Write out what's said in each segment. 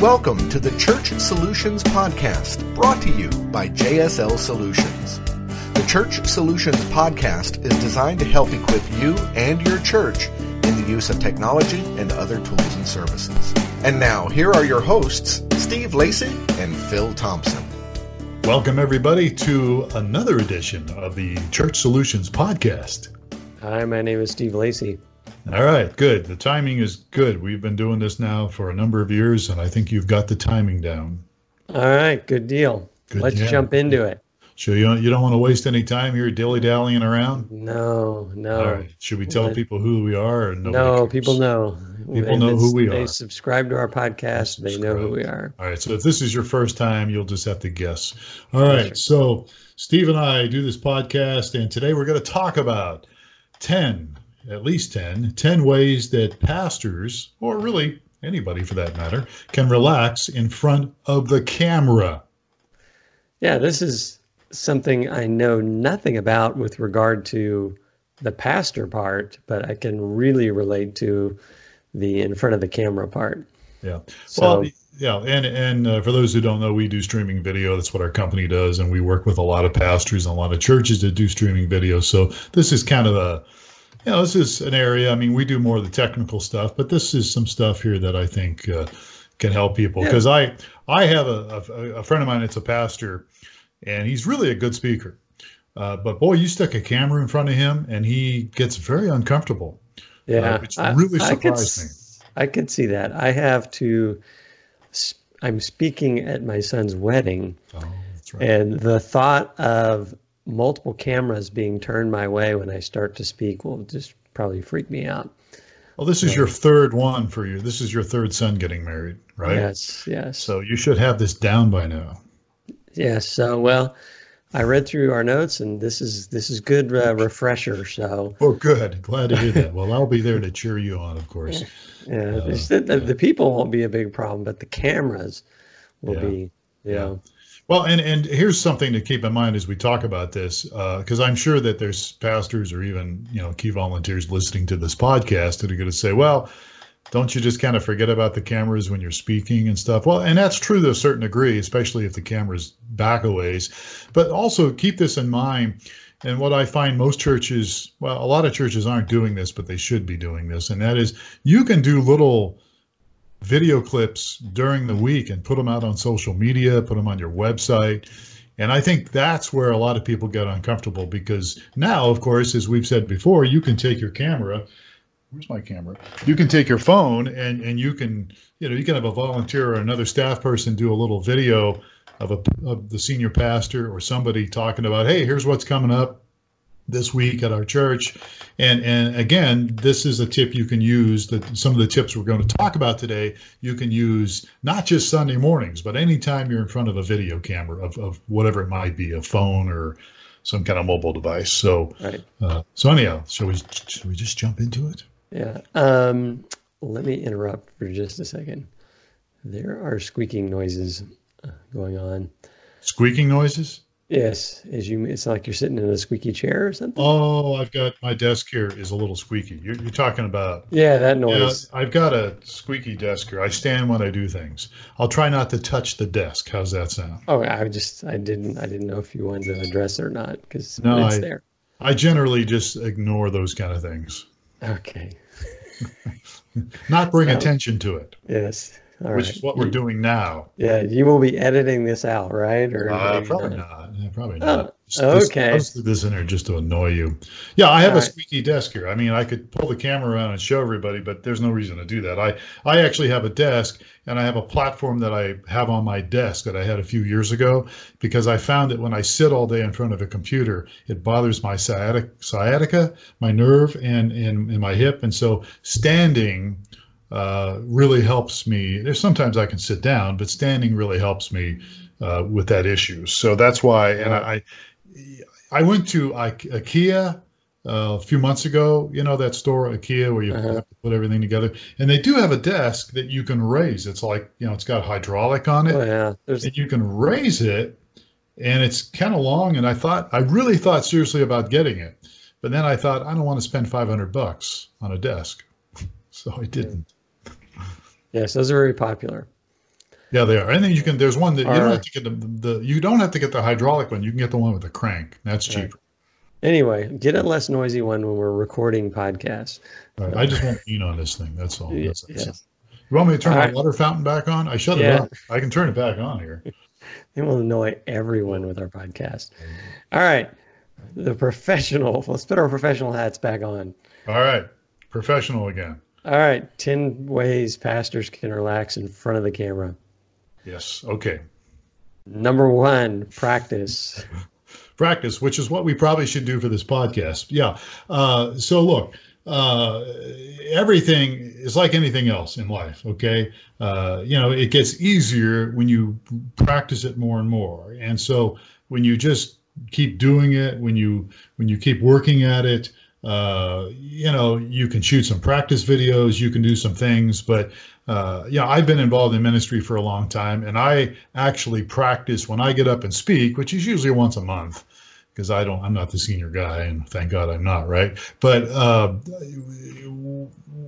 Welcome to the Church Solutions Podcast, brought to you by JSL Solutions. The Church Solutions Podcast is designed to help equip you and your church in the use of technology and other tools and services. And now, here are your hosts, Steve Lacy and Phil Thompson. Welcome, everybody, to another edition of the Church Solutions Podcast. Hi, my name is Steve Lacy. All right, good. The timing is good. We've been doing this now for a number of years, and I think you've got the timing down. All right, good deal. Good, Let's jump into it. So you don't, you don't want to waste any time here dilly dallying around. No, no. All right. Should we tell people who we are? Or No, cares? people know. People know who we They are. subscribe to our podcast. They know who we are. All right. So if this is your first time, you'll just have to guess. All right. right. So Steve and I do this podcast, and today we're going to talk about 10, at least 10, 10 ways that pastors, or really anybody for that matter, can relax in front of the camera. Yeah, this is something I know nothing about with regard to the pastor part, but I can really relate to the in front of the camera part. Yeah. So, well, yeah, and and uh, for those who don't know, we do streaming video. That's what our company does, and we work with a lot of pastors and a lot of churches that do streaming video. So this is kind of a, you know, this is an area. I mean, we do more of the technical stuff, but this is some stuff here that I think uh, can help people Yeah. because I I have a, a a friend of mine that's a pastor, and he's really a good speaker. Uh, but boy, you stick a camera in front of him, and he gets very uncomfortable. yeah, uh, which really I could, me. I could see that. I have to. I'm speaking at my son's wedding, Oh, that's right. And the thought of multiple cameras being turned my way when I start to speak will just probably freak me out. Well, this is your third one for you. This is your third son getting married, right? Yes, yes, So you should have this down by now. yes. So, well, I read through our notes, and this is this is good uh, refresher. So, Oh, good. Glad to hear that. Well, I'll be there to cheer you on, of course. yeah, the, the, the people won't be a big problem, but the cameras will Yeah. be. You Yeah. know, Well, and and here's something to keep in mind as we talk about this, uh, because I'm sure that there's pastors or even you know key volunteers listening to this podcast that are going to say, well. Don't you just kind of forget about the cameras when you're speaking and stuff? Well, and that's true to a certain degree, especially if the camera's back a ways. But also keep this in mind. And what I find most churches, well, a lot of churches aren't doing this, but they should be doing this. And that is you can do little video clips during the week and put them out on social media, put them on your website. And I think that's where a lot of people get uncomfortable because now, of course, as we've said before, you can take your camera. Where's my camera? You can take your phone and, and you can, you know, you can have a volunteer or another staff person do a little video of a of the senior pastor or somebody talking about, hey, here's what's coming up this week at our church. And and again, this is a tip you can use that some of the tips we're going to talk about today, you can use not just Sunday mornings, but anytime you're in front of a video camera of, of whatever it might be, a phone or some kind of mobile device. So right? uh, so anyhow, shall we shall we just jump into it? Yeah. Um, let me interrupt for just a second. There are squeaking noises uh, going on. Squeaking noises? Yes, as you, it's like you're sitting in a squeaky chair or something. Oh, I've got my desk here is a little squeaky. You're, you're talking about Yeah, that Yeah, noise. I've got a squeaky desk here. I stand when I do things. I'll try not to touch the desk. How's that sound? Oh, I just, I didn't, I didn't know if you wanted to address it or not because No, it's I- there. I generally just ignore those kind of things, Okay. not bring So- attention to it, Yes. All which right. is what we're doing now. Yeah, you will be editing this out, right? Or Uh, probably not. Yeah, probably Oh, not. Just- just- okay. I'll just this in there just to annoy you. Yeah, I have a All right. squeaky desk here. I mean, I could pull the camera around and show everybody, but there's no reason to do that. I, I actually have a desk and I have a platform that I have on my desk that I had a few years ago because I found that when I sit all day in front of a computer, it bothers my sciatic, sciatica, my nerve, and, and, and my hip. And so standing uh, really helps me. There's sometimes I can sit down, but standing really helps me uh, with that issue. So that's why. And I, I went to I- IKEA uh, a few months ago. You know that store IKEA where you Uh-huh. have to put everything together, and they do have a desk that you can raise. It's like you know, it's got hydraulic on it, Oh yeah, there's and you can raise it, and it's kind of long. And I thought I really thought seriously about getting it, but then I thought I don't want to spend 500 bucks on a desk, so I didn't. Yes, those are very popular. Yeah, they are. And then you can. There's one that you don't have to get the, the you don't have to get the hydraulic one. You can get the one with the crank. That's Right. cheaper. Anyway, get a less noisy one when we're recording podcasts. All right. I just won't lean on this thing. That's all. That's, that's Yes. You want me to turn All my right. water fountain back on? I shut Yeah. it off. I can turn it back on here. It will annoy everyone with our podcast. All right. The professional, let's put our professional hats back on. All right. Professional again. All right. 10 ways pastors can relax in front of the camera. Yes. Okay. Number one, practice. practice, which is what we probably should do for this podcast. Yeah. Uh, so look, uh, everything is like anything else in life. Okay. Uh, you know, it gets easier when you practice it more and more. And so when you just keep doing it, when you when you keep working at it, uh, you know, you can shoot some practice videos, you can do some things, but uh, yeah, I've been involved in ministry for a long time, and I actually practice when I get up and speak, which is usually once a month, because I don't, I'm not the senior guy, and thank God I'm not, right? But uh,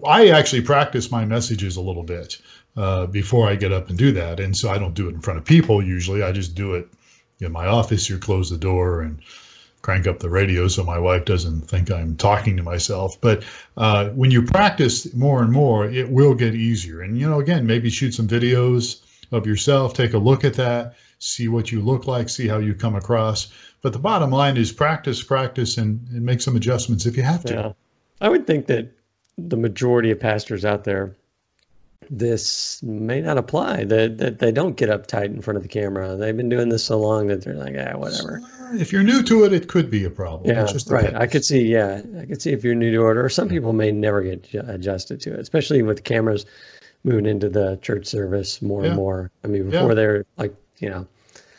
I actually practice my messages a little bit uh, before I get up and do that, and so I don't do it in front of people usually. I just do it in my office. You close the door and crank up the radio so my wife doesn't think I'm talking to myself. But uh, when you practice more and more, it will get easier. And, you know, again, maybe shoot some videos of yourself, take a look at that, see what you look like, see how you come across. But the bottom line is practice, practice, and, and make some adjustments if you have to. Yeah. I would think that the majority of pastors out there, this may not apply, that, that they don't get uptight in front of the camera. They've been doing this so long that they're like, ah, whatever. If you're new to it, it could be a problem. Yeah, just right. I could see, yeah, I could see if you're new to it, or some people may never get adjusted to it, especially with cameras moving into the church service more Yeah. and more. I mean, Yeah. before they're like, you know,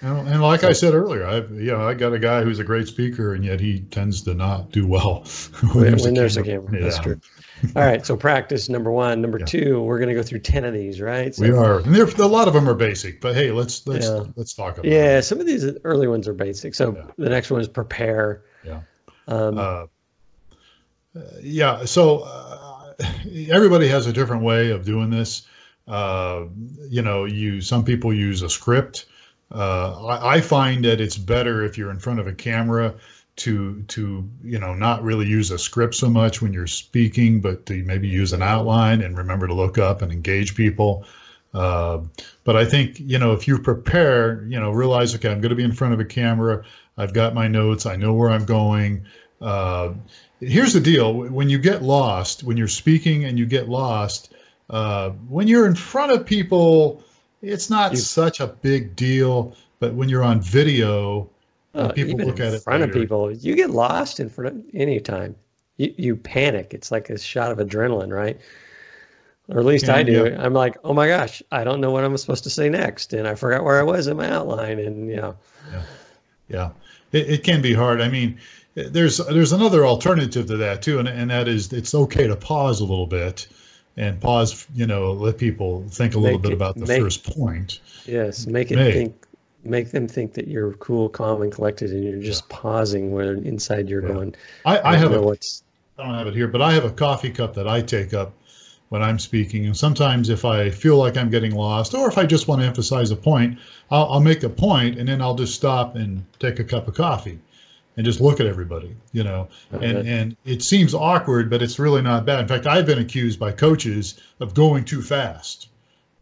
And, and like I said earlier, I've you know I got a guy who's a great speaker, and yet he tends to not do well when, when there's a camera. That's Yeah. true. All right, so practice number one. Number Yeah. two, we're going to go through ten of these, right? So, We are, and there a lot of them are basic. But hey, let's let's Yeah. let's talk about. Yeah, some of these early ones are basic. So Yeah. the next one is prepare. Yeah. Um, Uh, yeah. So uh, everybody has a different way of doing this. Uh, you know, you some people use a script. Uh, I, I find that it's better if you're in front of a camera to to you know not really use a script so much when you're speaking, but to maybe use an outline and remember to look up and engage people. Uh, but I think you know if you prepare, you know, realize okay, I'm going to be in front of a camera. I've got my notes. I know where I'm going. Uh, here's the deal: when you get lost, when you're speaking and you get lost, uh, when you're in front of people, it's not You- such a big deal. But when you're on video, uh, people look at it in front of people, you get lost in front of any time. You, you panic. It's like a shot of adrenaline, right? Or at least Yeah, I do. yeah. I'm like, oh my gosh, I don't know what I'm supposed to say next, and I forgot where I was in my outline, and you know, Yeah, it, it can be hard. I mean, there's there's another alternative to that too, and and that is it's okay to pause a little bit and pause. You know, let people think a little bit it- about the make- first point. yes, make it think, make them think that you're cool, calm, and collected, and you're just pausing where inside you're Yeah. going. I, I don't have know a what's I don't have it here, but I have a coffee cup that I take up when I'm speaking. And sometimes if I feel like I'm getting lost, or if I just want to emphasize a point, I'll, I'll make a point and then I'll just stop and take a cup of coffee and just look at everybody, you know. And Okay. and it seems awkward, but it's really not bad. In fact, I've been accused by coaches of going too fast.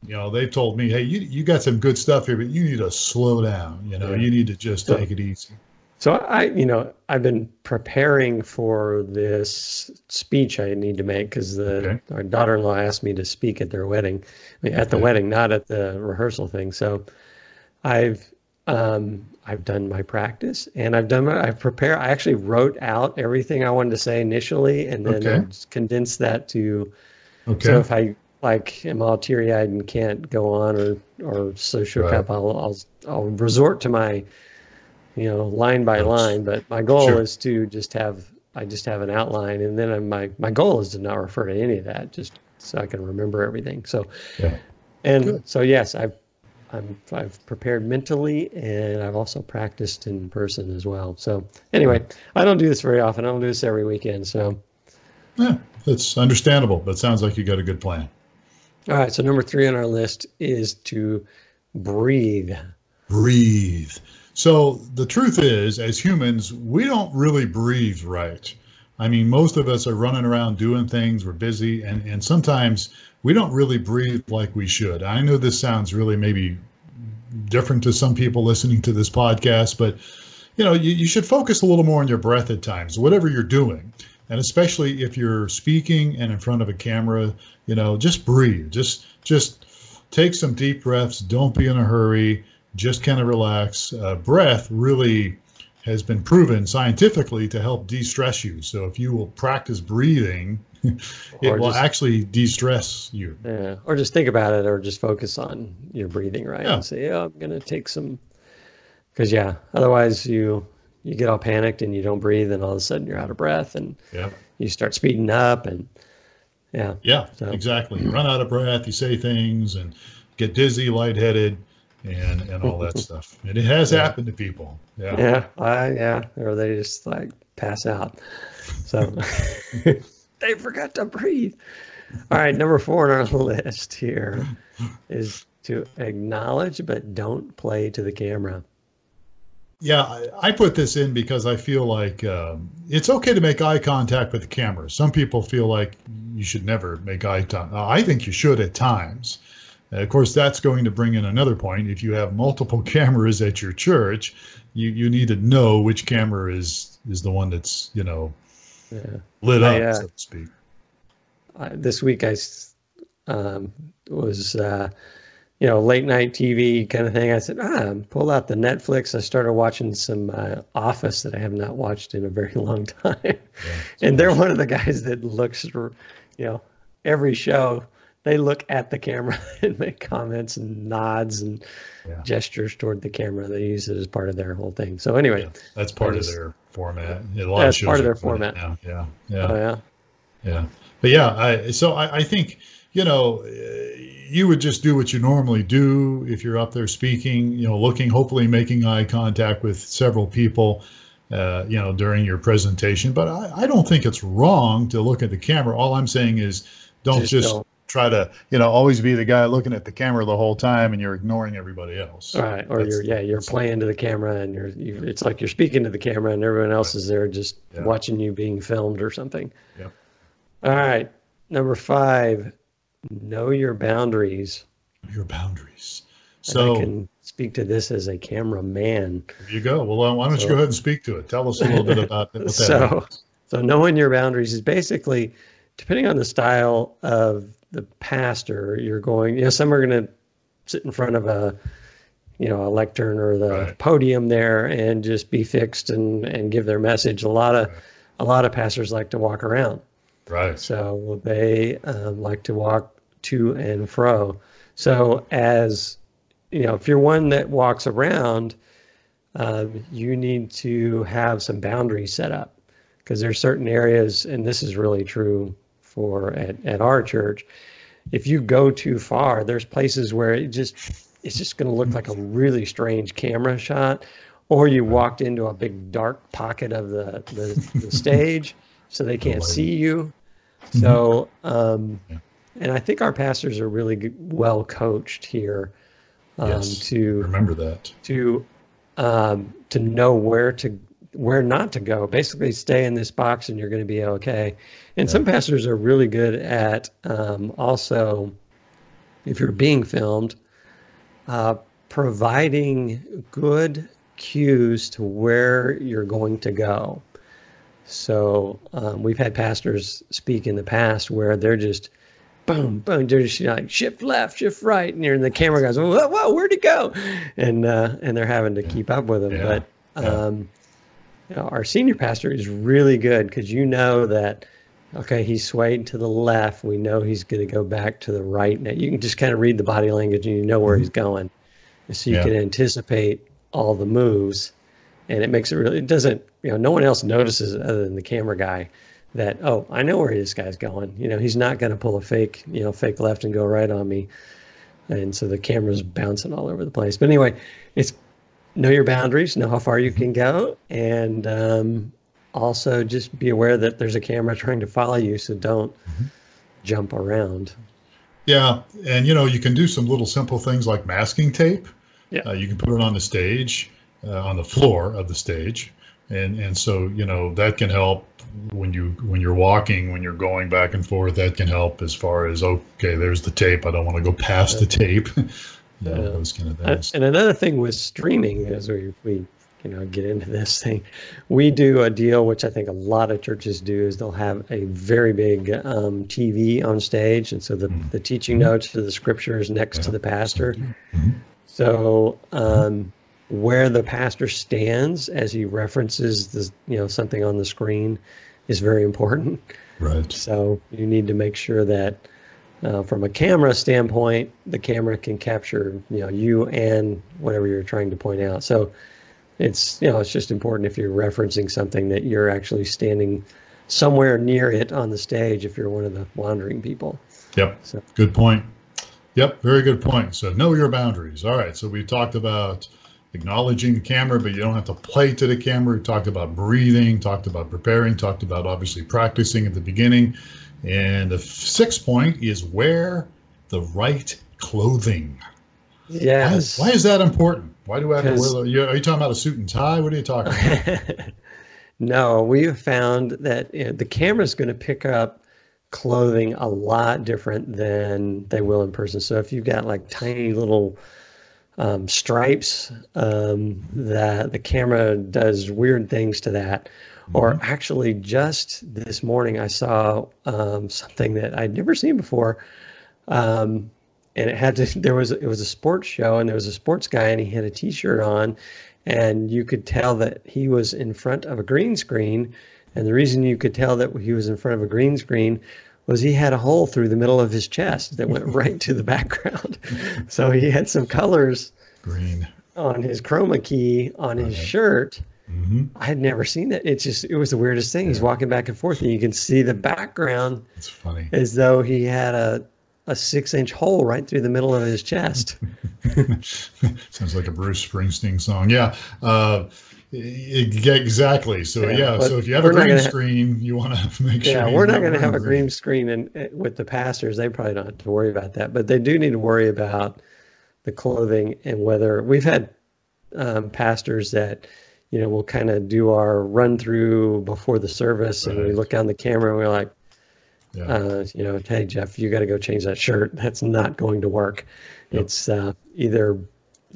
You know, they've told me, hey, you, you got some good stuff here, but you need to slow down. You know, Yeah. you need to just So- take it easy. So I, you know, I've been preparing for this speech I need to make because the Okay. our daughter-in-law asked me to speak at their wedding, I mean, at the Okay. wedding, not at the rehearsal thing. So I've um, I've done my practice and I've done my I've prepared. I actually wrote out everything I wanted to say initially, and then Okay. Condensed that to Okay. so if I like am all teary eyed and can't go on or or so shook Right. up, I'll I'll I'll resort to my you know line by line. But my goal Sure. is to just have I just have an outline, and then I'm, my my goal is to not refer to any of that, just so I can remember everything. So Yeah. and Good. so yes, I've I'm I've prepared mentally, and I've also practiced in person as well. So anyway, I don't do this very often. I don't do this every weekend. So. Yeah, that's understandable, but sounds like you got a good plan. All right, so number three on our list is to breathe. Breathe. So the truth is, as humans, we don't really breathe right. I mean, most of us are running around doing things, we're busy, and, and sometimes we don't really breathe like we should. I know this sounds really maybe different to some people listening to this podcast, but you know, you, you should focus a little more on your breath at times, whatever you're doing. And especially if you're speaking and in front of a camera, you know, just breathe. Just just take some deep breaths. Don't be in a hurry. Just kind of relax. Uh, breath really has been proven scientifically to help de-stress you. So if you will practice breathing, it Or will actually de-stress you. Yeah. Or just think about it, or just focus on your breathing, right? Yeah. And say, oh, I'm gonna take some, because yeah, otherwise you you get all panicked and you don't breathe, and all of a sudden you're out of breath, and Yeah. you start speeding up, and yeah, Yeah, So- exactly. You run out of breath, you say things and get dizzy, lightheaded, and and all that stuff. And it has Yeah. happened to people. Yeah. yeah, I, yeah, or they just like pass out. So they forgot to breathe. All right, number four on our list here is to acknowledge but don't play to the camera. Yeah, I, I put this in because I feel like um, it's okay to make eye contact with the camera. Some people feel like you should never make eye contact. I think you should at times. Of course, that's going to bring in another point. If you have multiple cameras at your church, you, you need to know which camera is is the one that's you know Yeah. lit I, up, uh, so to speak. I, this week I um, was, uh, you know, late night TV kind of thing. I said, ah, pull out the Netflix. I started watching some uh, Office that I have not watched in a very long time. and they're one of the guys that looks, you know, every show they look at the camera and make comments and nods and Yeah. gestures toward the camera. They use it as part of their whole thing. So anyway, Yeah, that's part just- of their format. A lot That's of part of their format. Now. Yeah, yeah, oh yeah, yeah. But yeah, I so I, I think you know you would just do what you normally do if you're up there speaking. You know, looking, hopefully making eye contact with several people. Uh, you know, during your presentation. But I, I don't think it's wrong to look at the camera. All I'm saying is don't Just just, don't. Try to you know always be the guy looking at the camera the whole time and you're ignoring everybody else. right or That's- you're yeah, you're playing to the camera, and you're you, it's like you're speaking to the camera, and everyone else is there just Yeah. watching you being filmed or something. yeah All right, number five, know your boundaries. Your boundaries. So I can speak to this as a cameraman. There you go. Well, why don't you go ahead and speak to it? Tell us a little bit about that So- means. So knowing your boundaries is basically, depending on the style of the pastor, you're going. You know, some are going to sit in front of a, you know, a lectern or the Right. podium there and just be fixed and and give their message. A lot of, Right. a lot of pastors like to walk around. Right. So they um, like to walk to and fro. So as you know, if you're one that walks around, um, you need to have some boundaries set up because there's certain areas, and this is really true for at, at our church. If you go too far, there's places where it just it's just going to look like a really strange camera shot, or you walked into a big dark pocket of the the, the stage, so they can't see you. So, um, and I think our pastors are really well coached here um, Yes. to Remember that. to um, to know where to where not to go. Basically, stay in this box and you're going to be okay. And some pastors are really good at um, also, if you're being filmed, uh, providing good cues to where you're going to go. So um, we've had pastors speak in the past where they're just boom, boom, they're just like shift left, shift right, and you're in the camera goes, whoa, whoa, where'd it go? And uh, and they're having to keep up with them. Yeah, But yeah. um, you know, our senior pastor is really good because you know that okay, he's swayed to the left. We know he's going to go back to the right. Now you can just kind of read the body language and you know where he's going, and so you Mm-hmm. Yeah. can anticipate all the moves, and it makes it really. It doesn't. You know, no one else notices other than the camera guy that oh, I know where this guy's going. You know, he's not going to pull a fake, you know, fake left and go right on me. And so the camera's bouncing all over the place. But anyway, it's know your boundaries, know how far you can go, and um, also just be aware that there's a camera trying to follow you. So don't jump around. Yeah, and you know you can do some little simple things like masking tape. Yeah. Uh, you can put it on the stage, uh, on the floor of the stage, and and so you know that can help when you when you're walking, when you're going back and forth. That can help as far as okay, there's the tape. I don't want to go past the tape. you know, Yeah. those kind of Uh, things. And another thing with streaming, as we, we you know get into this thing, we do a deal which I think a lot of churches do is they'll have a very big um, TV on stage, and so the, the teaching notes for the scriptures next to the pastor. Mhm. So um, where the pastor stands as he references the you know something on the screen is very important. Right. So you need to make sure that uh, from a camera standpoint, the camera can capture you know you and whatever you're trying to point out. So it's you know it's just important if you're referencing something that you're actually standing somewhere near it on the stage if you're one of the wandering people. Yep. So- Good point. Yep. Very good point. So know your boundaries. All right. So we talked about acknowledging the camera, but you don't have to play to the camera. We talked about breathing, talked about preparing, talked about obviously practicing at the beginning. And the sixth point is wear the right clothing. Yes. why is that important? Why do I have to wear the, you- are you talking about a suit and tie? What are you talking about? no, we have found that you know, the camera is going to pick up clothing a lot different than they will in person. So if you've got like tiny little um, stripes, um, that the camera does weird things to that. Or actually, just this morning, I saw um, something that I'd never seen before. Um, and it had to there was it was a sports show and there was a sports guy and he had a t-shirt on and you could tell that he was in front of a green screen and the reason you could tell that he was in front of a green screen was he had a hole through the middle of his chest that went right to the background so he had some colors Green. on his chroma key on his shirt hmm i had never seen that it's just it was the weirdest thing he's walking back and forth and you can see the background It's funny. as though he had a a six inch hole right through the middle of his chest. Sounds like a Bruce Springsteen song. Yeah. Uh, exactly. So Yeah, yeah. so if you have a green gonna ha- screen, you want to make sure. yeah, we're not going to have a green screen and uh, with the pastors. They probably don't have to worry about that, but they do need to worry about the clothing and whether we've had um, pastors that you know we'll kind of do our run through before the service, and we look down the camera and we're like, Yeah. uh, you know, hey Jeff, you got to go change that shirt. That's not going to work. Yep. It's uh, either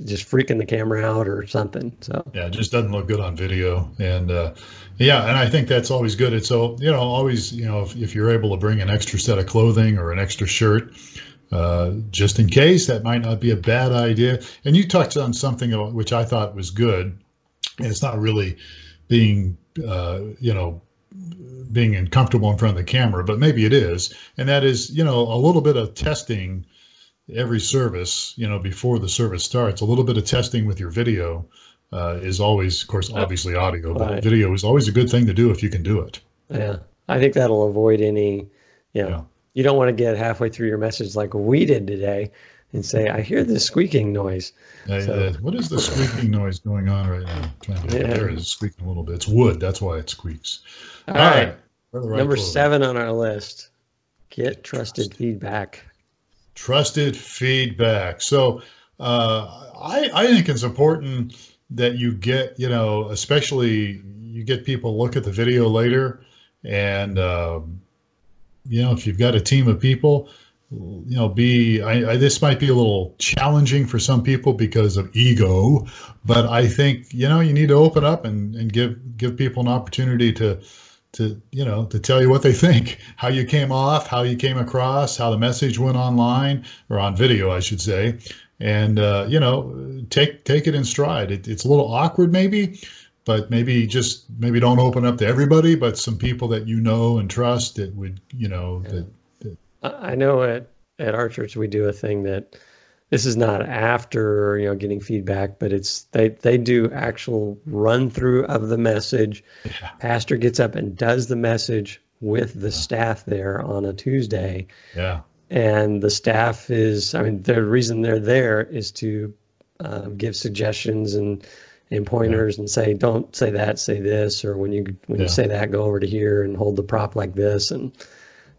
just freaking the camera out or something. So yeah, it just doesn't look good on video. And uh, yeah, and I think that's always good. It's so you know always you know if, if you're able to bring an extra set of clothing or an extra shirt. Uh, just in case, that might not be a bad idea. And you touched on something which I thought was good, and it's not really being, uh, you know, being uncomfortable in front of the camera, but maybe it is. And that is, you know, a little bit of testing every service, you know, before the service starts. A little bit of testing with your video uh, is always, of course, obviously audio, but Right. video is always a good thing to do if you can do it. Yeah, I think that'll avoid any. You know, Yeah. you don't want to get halfway through your message like we did today, and say, "I hear this squeaking noise." Uh, So- uh, what is the squeaking noise going on right now? Trying to, Yeah. There it is squeaking a little bit. It's wood. That's why it squeaks. All right, Wear right number clothing. seven on our list: get trusted feedback. trusted feedback. So uh, I, I think it's important that you get, you know, especially you get people look at the video later, and um, you know, if you've got a team of people, you know, be I, I this might be a little challenging for some people because of ego, but I think you know you need to open up and, and give give people an opportunity to to you know to tell you what they think how you came off how you came across how the message went online or on video i should say. And uh, you know take take it in stride. It, it's a little awkward maybe but maybe just maybe don't open up to everybody but some people that you know and trust that would you know that I know at at our church we do a thing that this is not after you know getting feedback, but it's they they do actual run through of the message. Yeah. Pastor gets up and does the message with the staff there on a Tuesday. yeah and the staff is i mean the reason they're there is to um, give suggestions and and pointers and say don't say that say this or when you when Yeah. you say that go over to here and hold the prop like this and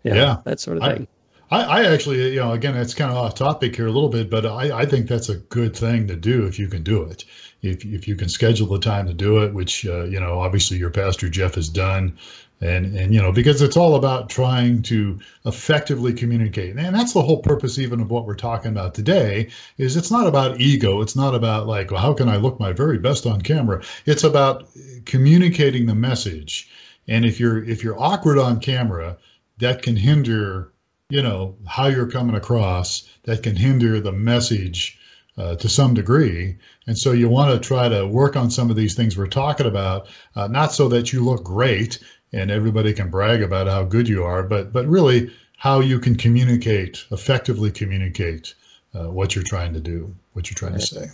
yeah, Yeah. that sort of thing I, I actually, you know, again, it's kind of off topic here a little bit, but I, I think that's a good thing to do if you can do it. If, if you can schedule the time to do it, which, uh, you know, obviously your pastor Jeff has done, and and you know because it's all about trying to effectively communicate. And that's the whole purpose even of what we're talking about today is it's not about ego. It's not about like well, how can i look my very best on camera? It's about communicating the message. And if you're if you're awkward on camera that can hinder you know how you're coming across that can hinder the message uh, to some degree. And so you want to try to work on some of these things we're talking about, uh, not so that you look great and everybody can brag about how good you are, but but really how you can communicate effectively communicate uh, what you're trying to do, what you're trying right. to say.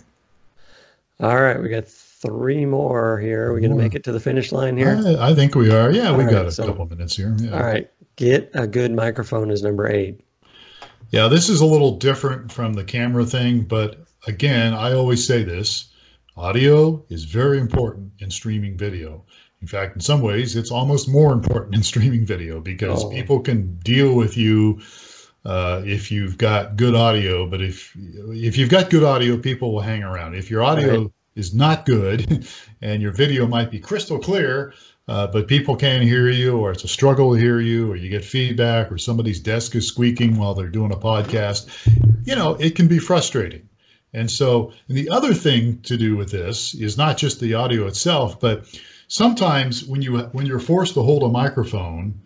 All right, we got three more here. Are we going to make it to the finish line here? I, I think we are. Yeah, we got a so, couple minutes here. Yeah. All right, get a good microphone is number eight. Yeah, this is a little different from the camera thing, but again, I always say this audio is very important in streaming video. In fact, in some ways, it's almost more important in streaming video because oh. people can deal with you uh, if you've got good audio. But if if you've got good audio, people will hang around. If your audio right. is not good and your video might be crystal clear, uh, but people can't hear you, or it's a struggle to hear you, or you get feedback, or somebody's desk is squeaking while they're doing a podcast, you know, it can be frustrating. And so, and the other thing to do with this is not just the audio itself, but sometimes when you when you're forced to hold a microphone,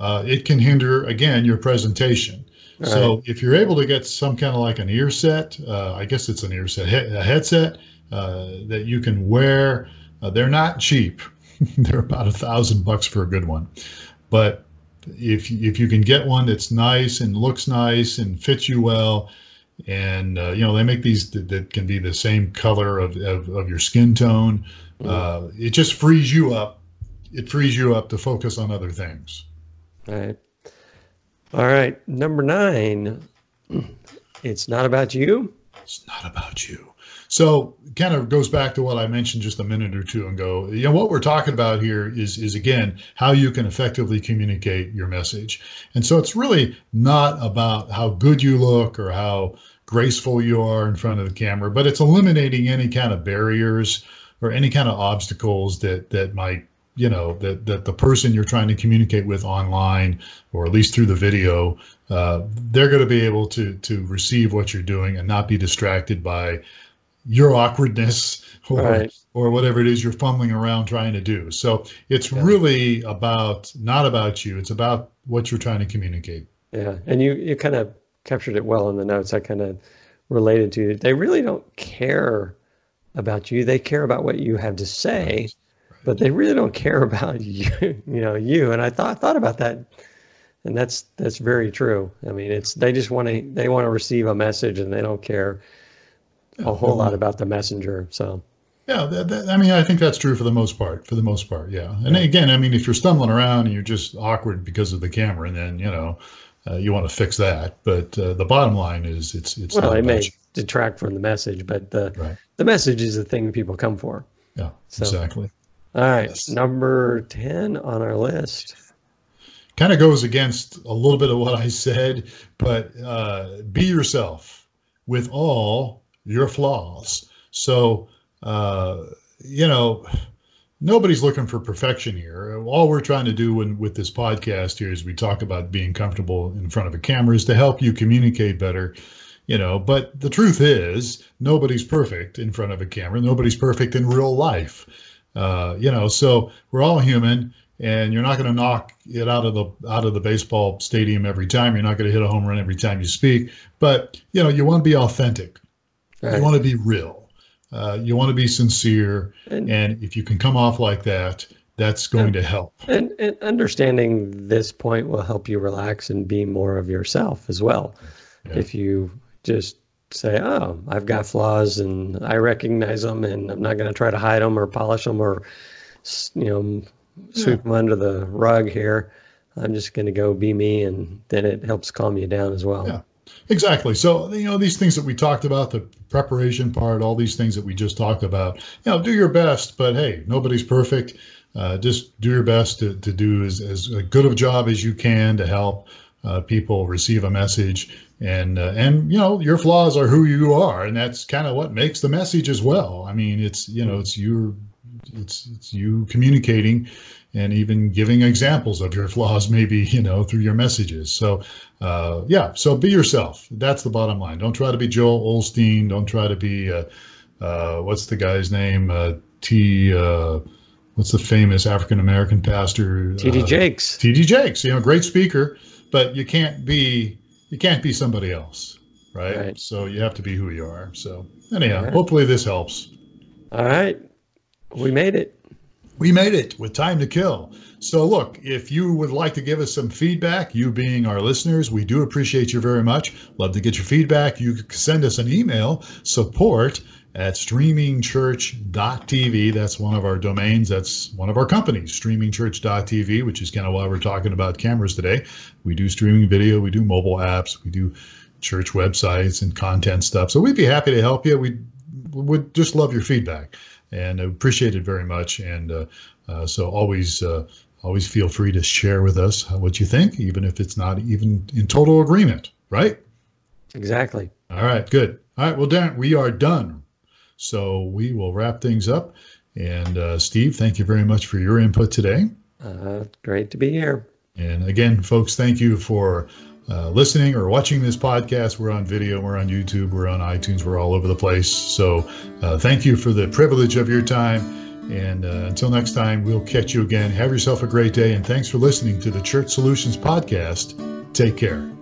uh, it can hinder again your presentation. Right. So if you're able to get some kind of like an ear set, uh, I guess it's an ear set, a headset uh, that you can wear. Uh, they're not cheap. they're about a thousand bucks for a good one, but if if you can get one that's nice and looks nice and fits you well, and uh, you know they make these that, that, can be the same color of, of, of your skin tone. Uh, it just frees you up. It frees you up to focus on other things. All right. All right. Number nine. It's not about you. It's not about you. So kind of goes back to what I mentioned just a minute or two ago. You know, what we're talking about here is is again how you can effectively communicate your message. And so it's really not about how good you look or how graceful you are in front of the camera, but it's eliminating any kind of barriers or any kind of obstacles that that might you know that that the person you're trying to communicate with online or at least through the video uh, they're going to be able to to receive what you're doing and not be distracted by your awkwardness or right. or whatever it is you're fumbling around trying to do so it's yeah. really about not about you it's about what you're trying to communicate yeah and you you kind of captured it well in the notes i kind of related to it. they really don't care about you. They care about what you have to say, but they really don't care about you. You know, you. And I thought thought about that, and that's that's very true. I mean, it's they just want to they want to receive a message, and they don't care a whole lot about the messenger. So. Yeah, that, that, I mean, I think that's true for the most part. For the most part, yeah. And again, I mean, if you're stumbling around and you're just awkward because of the camera, and then you know, uh, you want to fix that. But uh, the bottom line is, it's it's. Well, it may you. detract from the message, but the right the message is the thing people come for. Yeah, so, exactly. All right, yes. number 10 on our list. Kind of goes against a little bit of what I said, but uh, be yourself with all your flaws. So, uh, you know, nobody's looking for perfection here. All we're trying to do when, with this podcast here is we talk about being comfortable in front of a camera is to help you communicate better you know. But the truth is nobody's perfect in front of a camera. Nobody's perfect in real life. Uh, you know so we're all human and you're not going to knock it out of the out of the baseball stadium every time. You're not going to hit a home run every time you speak. But you know you want to be authentic right. you want to be real uh, you want to be sincere and, and if you can come off like that that's going and, to help and, and understanding this point will help you relax and be more of yourself as well yeah. if you just say, "Oh, I've got flaws, and I recognize them, and I'm not going to try to hide them or polish them or, you know, sweep yeah. them under the rug here. I'm just going to go be me, and then it helps calm you down as well." Yeah, exactly. So you know, these things that we talked about, the preparation part, all these things that we just talked about. You know, do your best, but hey, nobody's perfect. Uh, just do your best to, to do as, as good of a job as you can to help uh, people receive a message, and uh, and you know your flaws are who you are, and that's kind of what makes the message as well. I mean, it's you know it's you, it's it's you communicating, and even giving examples of your flaws, maybe you know through your messages. So uh, yeah, so be yourself. That's the bottom line. Don't try to be Joel Osteen. Don't try to be uh, uh, what's the guy's name? Uh, T. Uh, what's the famous African American pastor? T.D. Jakes. T.D. Jakes. You know, great speaker, but you can't be you can't be somebody else, right? Right. So you have to be who you are. So anyhow, right. hopefully this helps. All right. We made it. We made it with time to kill. So, look, if you would like to give us some feedback, you being our listeners, we do appreciate you very much. Love to get your feedback. You can send us an email support at streamingchurch.tv. That's one of our domains. That's one of our companies, streamingchurch.tv, which is kind of why we're talking about cameras today. We do streaming video, we do mobile apps, we do church websites and content stuff. So, we'd be happy to help you. We would just love your feedback and I appreciate it very much. And uh, uh, so always, uh, always feel free to share with us what you think, even if it's not even in total agreement, right? Exactly. All right, good. All right, well, Dan, we are done. So we will wrap things up. And uh, Steve, thank you very much for your input today. Uh, great to be here. And again, folks, thank you for uh, listening or watching this podcast. We're on video, we're on YouTube, we're on iTunes, we're all over the place. So uh, thank you for the privilege of your time. And uh, until next time, we'll catch you again. Have yourself a great day. And thanks for listening to the Church Solutions Podcast. Take care.